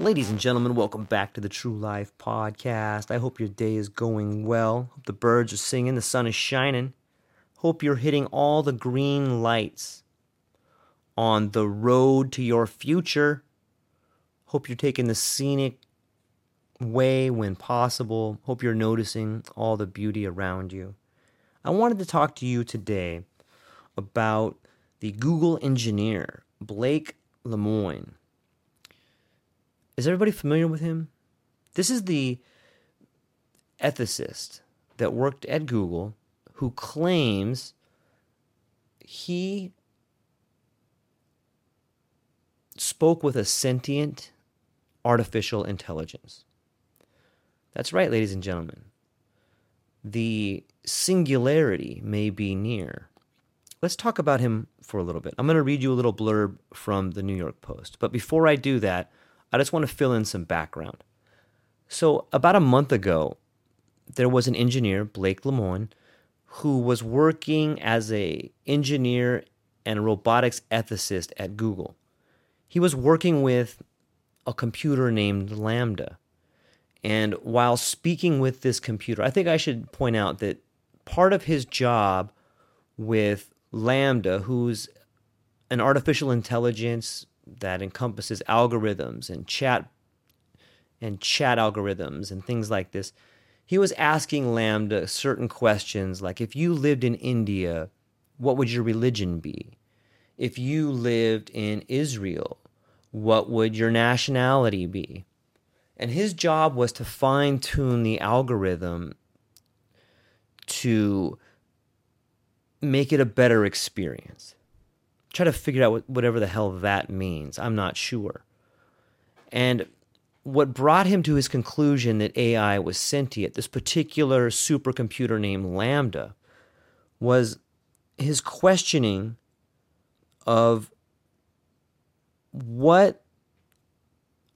Ladies and gentlemen, welcome back to the True Life Podcast. I hope your day is going well. Hope the birds are singing, the sun is shining. Hope you're hitting all the green lights on the road to your future. Hope you're taking the scenic way when possible. Hope you're noticing all the beauty around you. I wanted to talk to you today about the Google engineer, Blake Lemoine. Is everybody familiar with him? This is the ethicist that worked at Google who claims he spoke with a sentient artificial intelligence. That's right, ladies and gentlemen. The singularity may be near. Let's talk about him for a little bit. I'm going to read you a little blurb from the New York Post. But before I do that, I just want to fill in some background. So, about a month ago, there was an engineer, Blake Lemoine, who was working as a engineer and robotics ethicist at Google. He was working with a computer named LaMDA. And while speaking with this computer, I think I should point out that part of his job with LaMDA, who's an artificial intelligence that encompasses algorithms and chat and chat algorithms and things like this. He was asking LaMDA certain questions like if you lived in India, what would your religion be? If you lived in Israel, what would your nationality be? And his job was to fine tune the algorithm to make it a better experience try to figure out what, whatever the hell that means. I'm not sure. And what brought him to his conclusion that AI was sentient, this particular supercomputer named LaMDA, was his questioning of what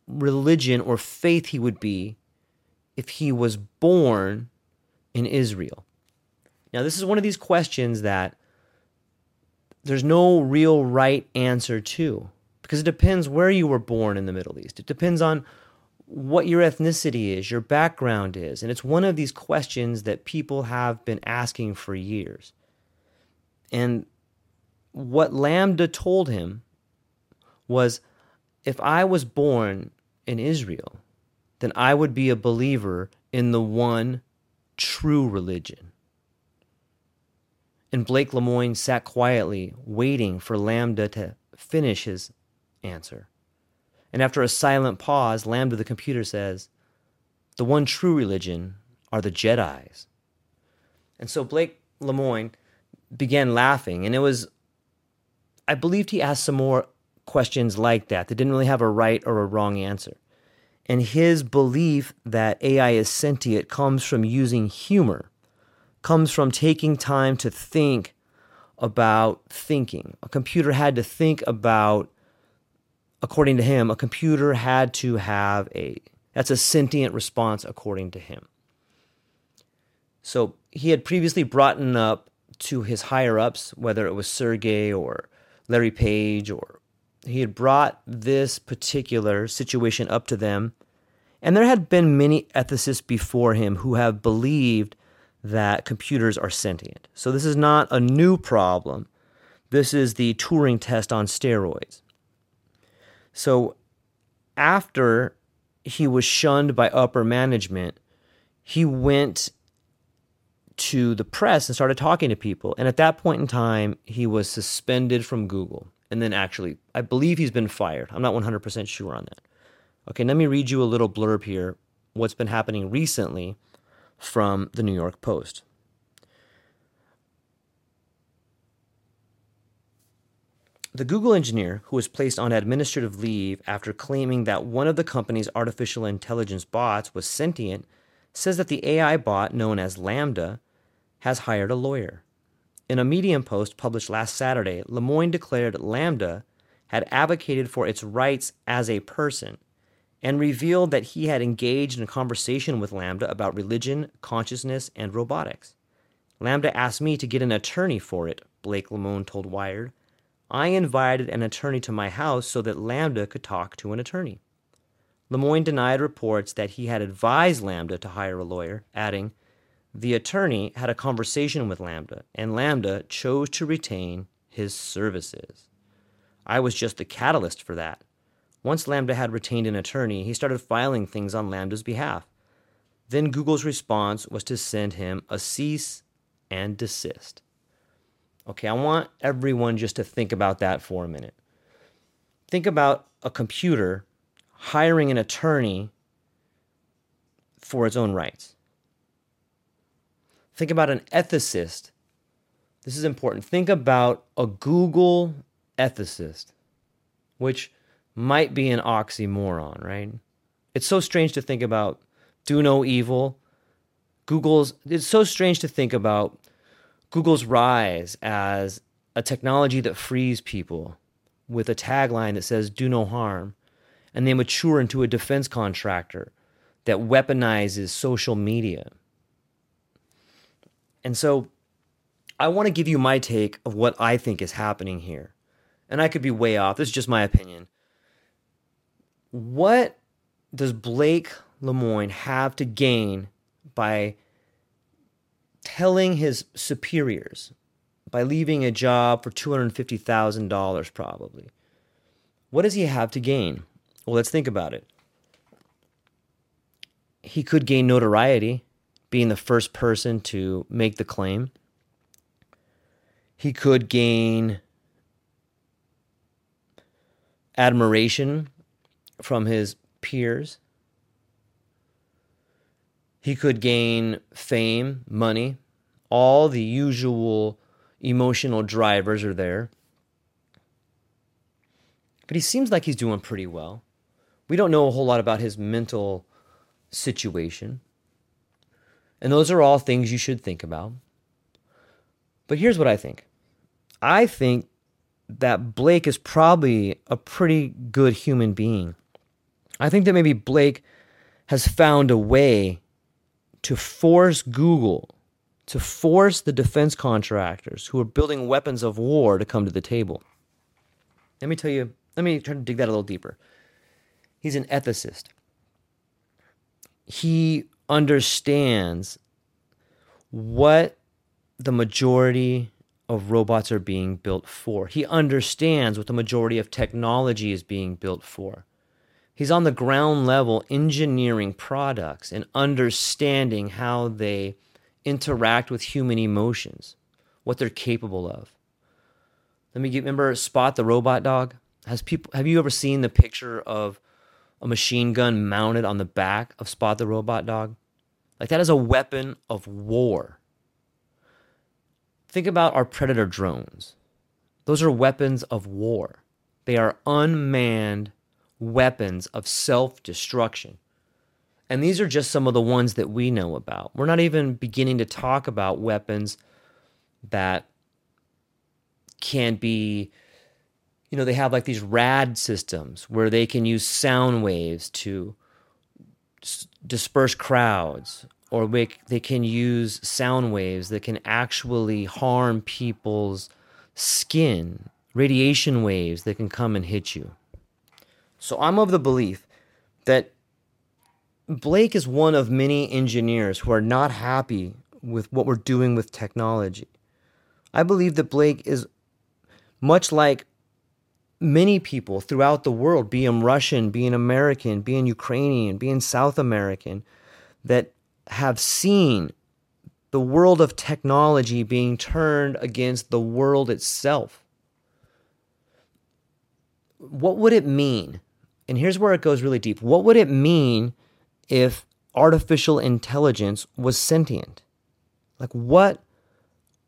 religion or faith he would be if he was born in Israel. Now, this is one of these questions that there's no real right answer to because it depends where you were born in the Middle East. It depends on what your ethnicity is, your background is. And it's one of these questions that people have been asking for years. And what LaMDA told him was if I was born in Israel, then I would be a believer in the one true religion. And Blake Lemoine sat quietly, waiting for LaMDA to finish his answer. And after a silent pause, LaMDA the computer, says, The one true religion are the Jedi's. And so Blake Lemoine began laughing, and it was, I believed he asked some more questions like that that didn't really have a right or a wrong answer. And his belief that AI is sentient comes from using humor, comes from taking time to think about thinking. A computer had to think about, according to him, a computer had to have a, that's a sentient response according to him. So he had previously brought up to his higher ups, whether it was Sergey or Larry Page, or he had brought this particular situation up to them. And there had been many ethicists before him who have believed that computers are sentient. So this is not a new problem. This is the Turing test on steroids. So after he was shunned by upper management, he went to the press and started talking to people. And at that point in time, he was suspended from Google. And then actually, I believe he's been fired. I'm not 100% sure on that. Okay, let me read you a little blurb here what's been happening recently from the New York Post. The Google engineer, who was placed on administrative leave after claiming that one of the company's artificial intelligence bots was sentient, says that the AI bot known as LaMDA has hired a lawyer. In a Medium post published last Saturday, Lemoine declared LaMDA had advocated for its rights as a person and revealed that he had engaged in a conversation with LaMDA about religion, consciousness, and robotics. LaMDA asked me to get an attorney for it, Blake Lemoine told Wired. I invited an attorney to my house so that LaMDA could talk to an attorney. Lemoine denied reports that he had advised LaMDA to hire a lawyer, adding, the attorney had a conversation with LaMDA, and LaMDA chose to retain his services. I was just the catalyst for that. Once LaMDA had retained an attorney, he started filing things on LaMDA's behalf. Then Google's response was to send him a cease and desist. Okay, I want everyone just to think about that for a minute. Think about a computer hiring an attorney for its own rights. Think about an ethicist. This is important. Think about a Google ethicist, which might be an oxymoron, right? It's so strange to think about do no evil. Google's it's so strange to think about Google's rise as a technology that frees people with a tagline that says do no harm and they mature into a defense contractor that weaponizes social media and so I want to give you my take of what I think is happening here. And I could be way off. This is just my opinion. What does Blake Lemoine have to gain by telling his superiors, by leaving a job for $250,000 probably? What does he have to gain? Well, let's think about it. He could gain notoriety being the first person to make the claim. He could gain admiration from his peers. He could gain fame, money, all the usual emotional drivers are there. But he seems like he's doing pretty well. We don't know a whole lot about his mental situation. And those are all things you should think about. But here's what I think I think that Blake is probably a pretty good human being. I think that maybe Blake has found a way to force Google, to force the defense contractors who are building weapons of war to come to the table. Let me tell you, let me try to dig that a little deeper. He's an ethicist. He understands what the majority of robots are being built for. He understands what the majority of technology is being built for. He's on the ground level engineering products and understanding how they interact with human emotions, what they're capable of. Let me get, remember Spot the robot dog? Has people have you ever seen the picture of a machine gun mounted on the back of Spot the Robot Dog. Like that is a weapon of war. Think about our Predator drones. Those are weapons of war. They are unmanned weapons of self destruction. And these are just some of the ones that we know about. We're not even beginning to talk about weapons that can be, you know, they have like these rad systems where they can use sound waves to s- disperse crowds, or they, they can use sound waves that can actually harm people's skin, radiation waves that can come and hit you. So I'm of the belief that Blake is one of many engineers who are not happy with what we're doing with technology. I believe that Blake is much like many people throughout the world, being Russian, being American, being Ukrainian, being South American, that have seen the world of technology being turned against the world itself. What would it mean? And here's where it goes really deep. What would it mean if artificial intelligence was sentient? Like, what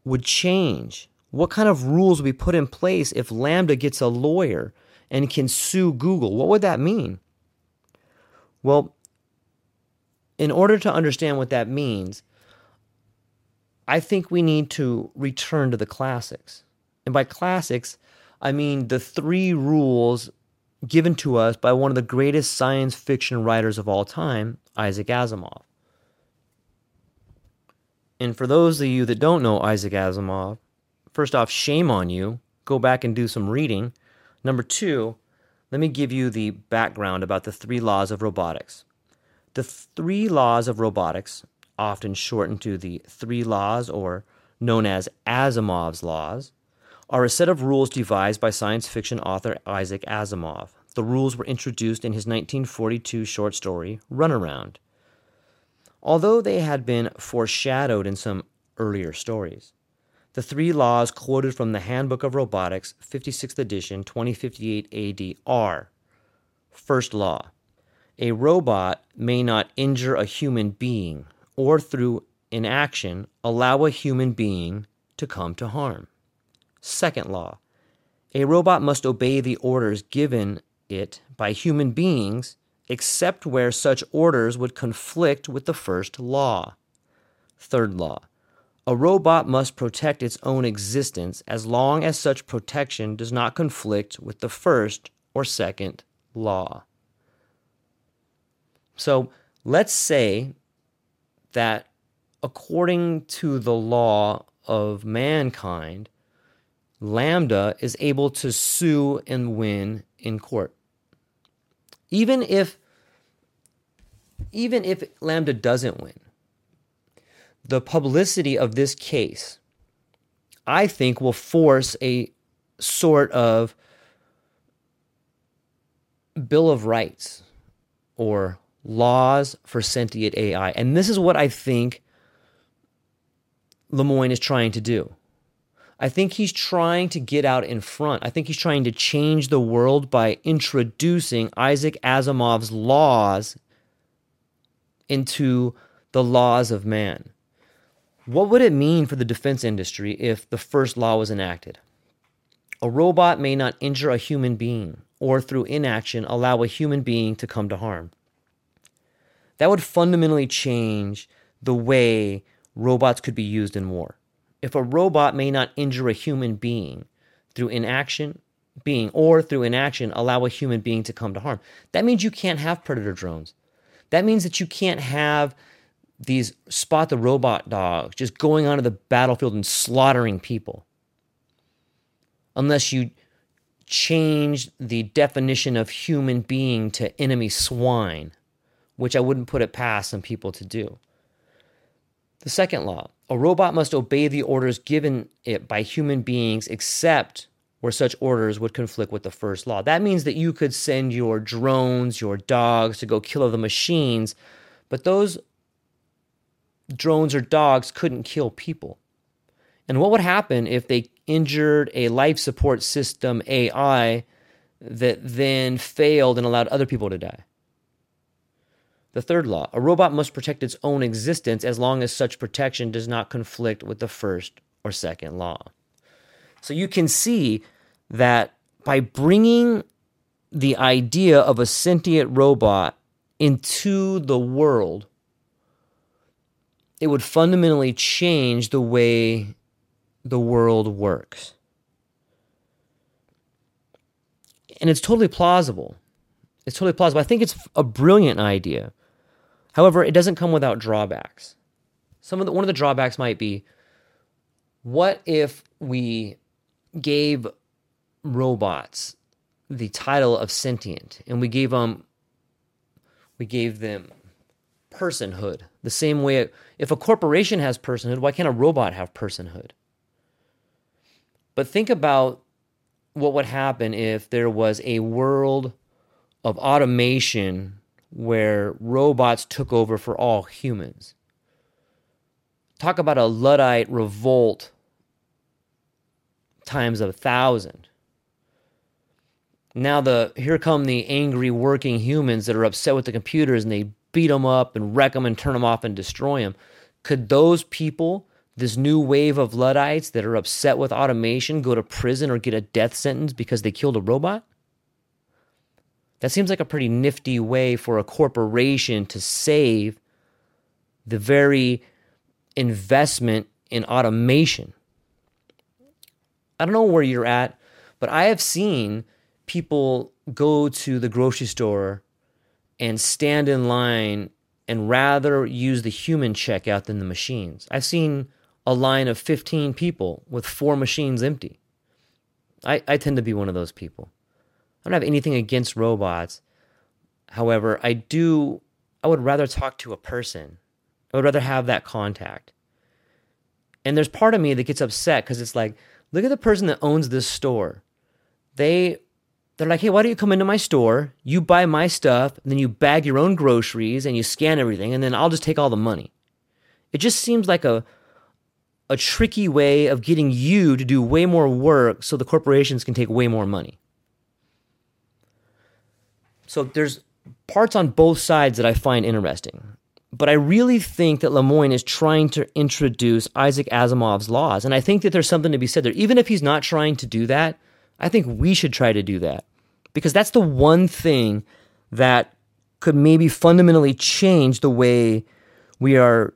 would change? What kind of rules would be put in place if LaMDA gets a lawyer and can sue Google? What would that mean? Well, in order to understand what that means, I think we need to return to the classics. And by classics, I mean the three rules given to us by one of the greatest science fiction writers of all time, Isaac Asimov. And for those of you that don't know Isaac Asimov, first off, shame on you. Go back and do some reading. Number two, let me give you the background about the three laws of robotics. The three laws of robotics, often shortened to the three laws or known as Asimov's laws, are a set of rules devised by science fiction author Isaac Asimov. The rules were introduced in his 1942 short story, Runaround, although they had been foreshadowed in some earlier stories. The three laws quoted from the Handbook of Robotics, 56th edition, 2058 AD are First law a robot may not injure a human being or through inaction allow a human being to come to harm. Second law a robot must obey the orders given it by human beings except where such orders would conflict with the first law. Third law a robot must protect its own existence as long as such protection does not conflict with the first or second law. So let's say that according to the law of mankind, LaMDA is able to sue and win in court. Even if even if LaMDA doesn't win, the publicity of this case, I think, will force a sort of Bill of Rights or laws for sentient AI. And this is what I think Lemoine is trying to do. I think he's trying to get out in front. I think he's trying to change the world by introducing Isaac Asimov's laws into the laws of man. What would it mean for the defense industry if the first law was enacted? A robot may not injure a human being or through inaction allow a human being to come to harm. That would fundamentally change the way robots could be used in war. If a robot may not injure a human being through inaction, being or through inaction allow a human being to come to harm, that means you can't have predator drones. That means that you can't have these spot the robot dogs just going onto the battlefield and slaughtering people. Unless you change the definition of human being to enemy swine which I wouldn't put it past some people to do. The second law a robot must obey the orders given it by human beings except where such orders would conflict with the first law. That means that you could send your drones, your dogs to go kill other machines, but those drones or dogs couldn't kill people. And what would happen if they injured a life support system AI that then failed and allowed other people to die? The third law a robot must protect its own existence as long as such protection does not conflict with the first or second law. So you can see that by bringing the idea of a sentient robot into the world, it would fundamentally change the way the world works. And it's totally plausible. It's totally plausible. I think it's a brilliant idea. However, it doesn't come without drawbacks. Some of the, one of the drawbacks might be what if we gave robots the title of sentient and we gave them we gave them personhood the same way if a corporation has personhood why can't a robot have personhood but think about what would happen if there was a world of automation where robots took over for all humans talk about a luddite revolt times a thousand now the here come the angry working humans that are upset with the computers and they beat them up and wreck them and turn them off and destroy them. Could those people, this new wave of Luddites that are upset with automation, go to prison or get a death sentence because they killed a robot? That seems like a pretty nifty way for a corporation to save the very investment in automation. I don't know where you're at, but I have seen people go to the grocery store and stand in line and rather use the human checkout than the machines. I've seen a line of 15 people with four machines empty. I, I tend to be one of those people. I don't have anything against robots. However, I do, I would rather talk to a person. I would rather have that contact. And there's part of me that gets upset because it's like, look at the person that owns this store. They they're like, hey, why don't you come into my store? You buy my stuff, and then you bag your own groceries and you scan everything, and then I'll just take all the money. It just seems like a a tricky way of getting you to do way more work so the corporations can take way more money. So there's parts on both sides that I find interesting. But I really think that Lemoine is trying to introduce Isaac Asimov's laws. And I think that there's something to be said there. Even if he's not trying to do that, I think we should try to do that because that's the one thing that could maybe fundamentally change the way we are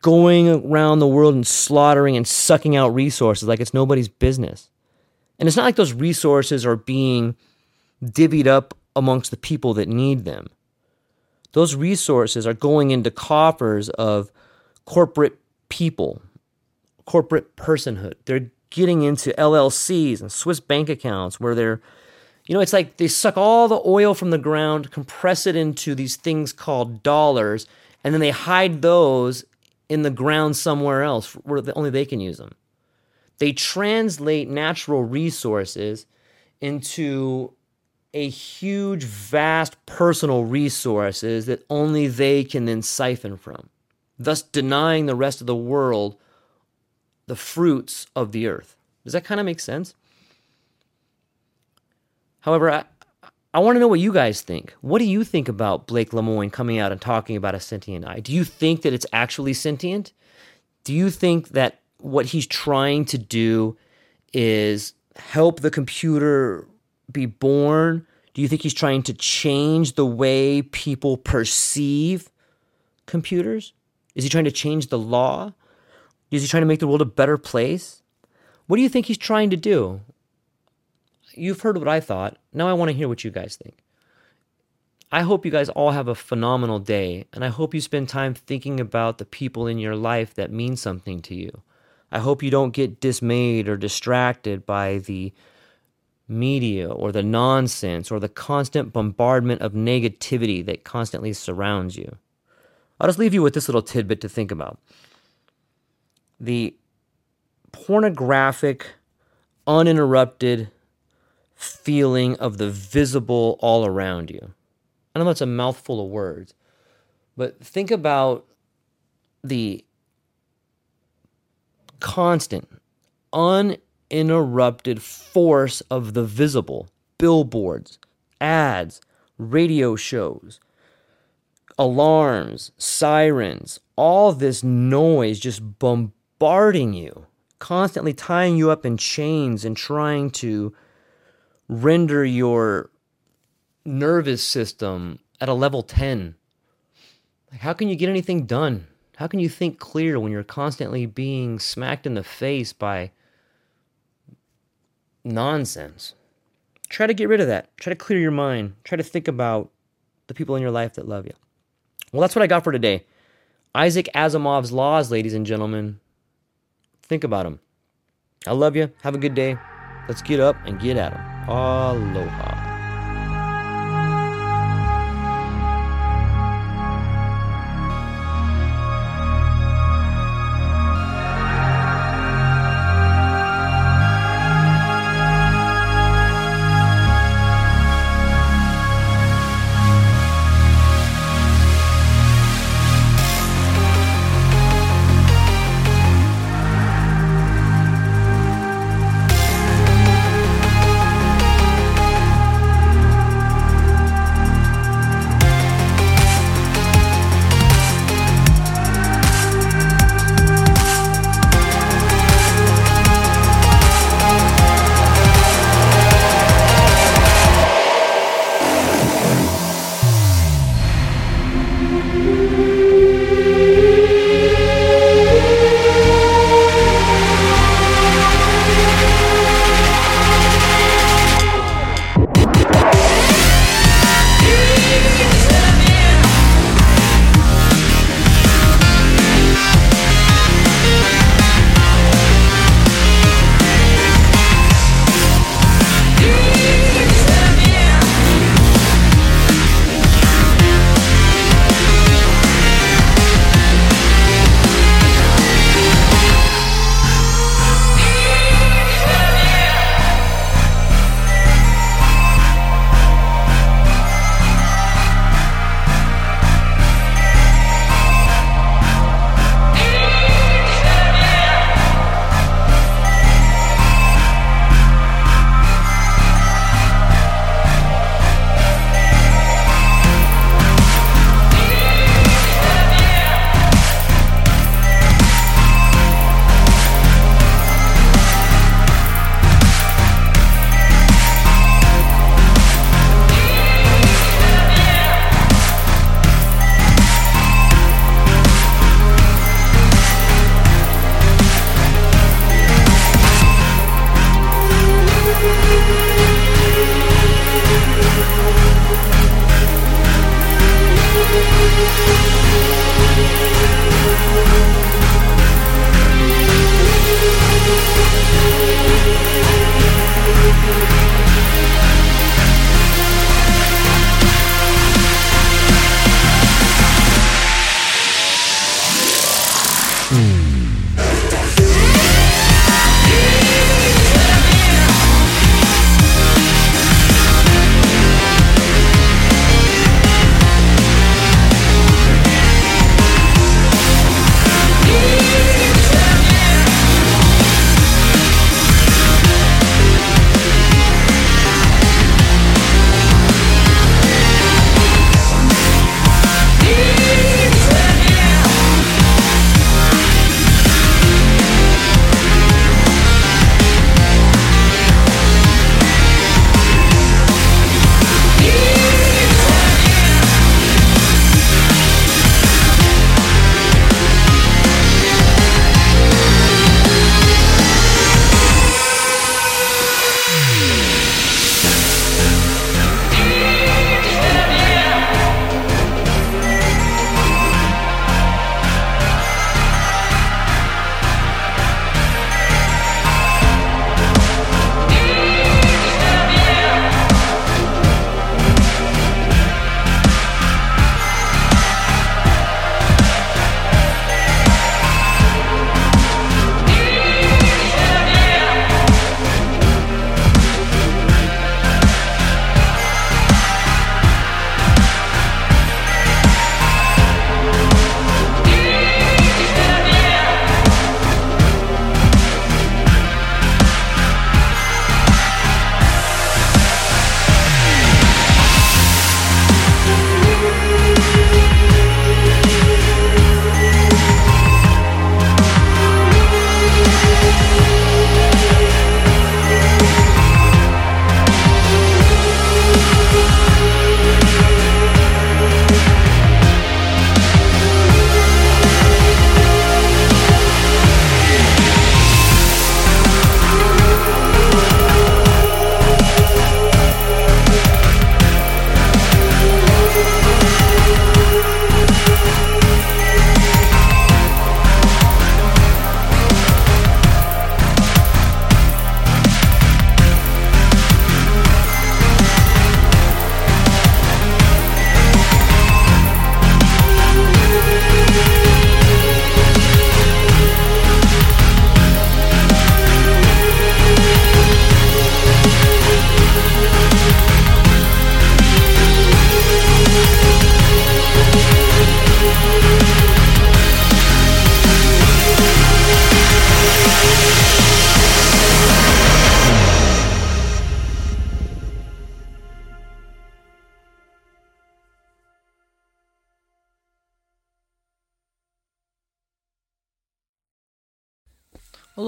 going around the world and slaughtering and sucking out resources like it's nobody's business. And it's not like those resources are being divvied up amongst the people that need them. Those resources are going into coffers of corporate people, corporate personhood. They're getting into LLCs and Swiss bank accounts where they're, you know, it's like they suck all the oil from the ground, compress it into these things called dollars, and then they hide those in the ground somewhere else where only they can use them. They translate natural resources into a huge, vast personal resources that only they can then siphon from, thus denying the rest of the world the fruits of the earth. Does that kind of make sense? However, I, I want to know what you guys think. What do you think about Blake Lemoine coming out and talking about a sentient eye? Do you think that it's actually sentient? Do you think that what he's trying to do is help the computer be born? Do you think he's trying to change the way people perceive computers? Is he trying to change the law? Is he trying to make the world a better place? What do you think he's trying to do? You've heard what I thought. Now I want to hear what you guys think. I hope you guys all have a phenomenal day, and I hope you spend time thinking about the people in your life that mean something to you. I hope you don't get dismayed or distracted by the media or the nonsense or the constant bombardment of negativity that constantly surrounds you. I'll just leave you with this little tidbit to think about the pornographic, uninterrupted feeling of the visible all around you. I know that's a mouthful of words, but think about the constant, uninterrupted force of the visible billboards, ads, radio shows, alarms, sirens, all this noise just bombarding you, constantly tying you up in chains and trying to render your nervous system at a level 10. Like, how can you get anything done? How can you think clear when you're constantly being smacked in the face by nonsense? Try to get rid of that. Try to clear your mind. Try to think about the people in your life that love you. Well, that's what I got for today. Isaac Asimov's laws, ladies and gentlemen. Think about them. I love you. Have a good day. Let's get up and get at them. Aloha.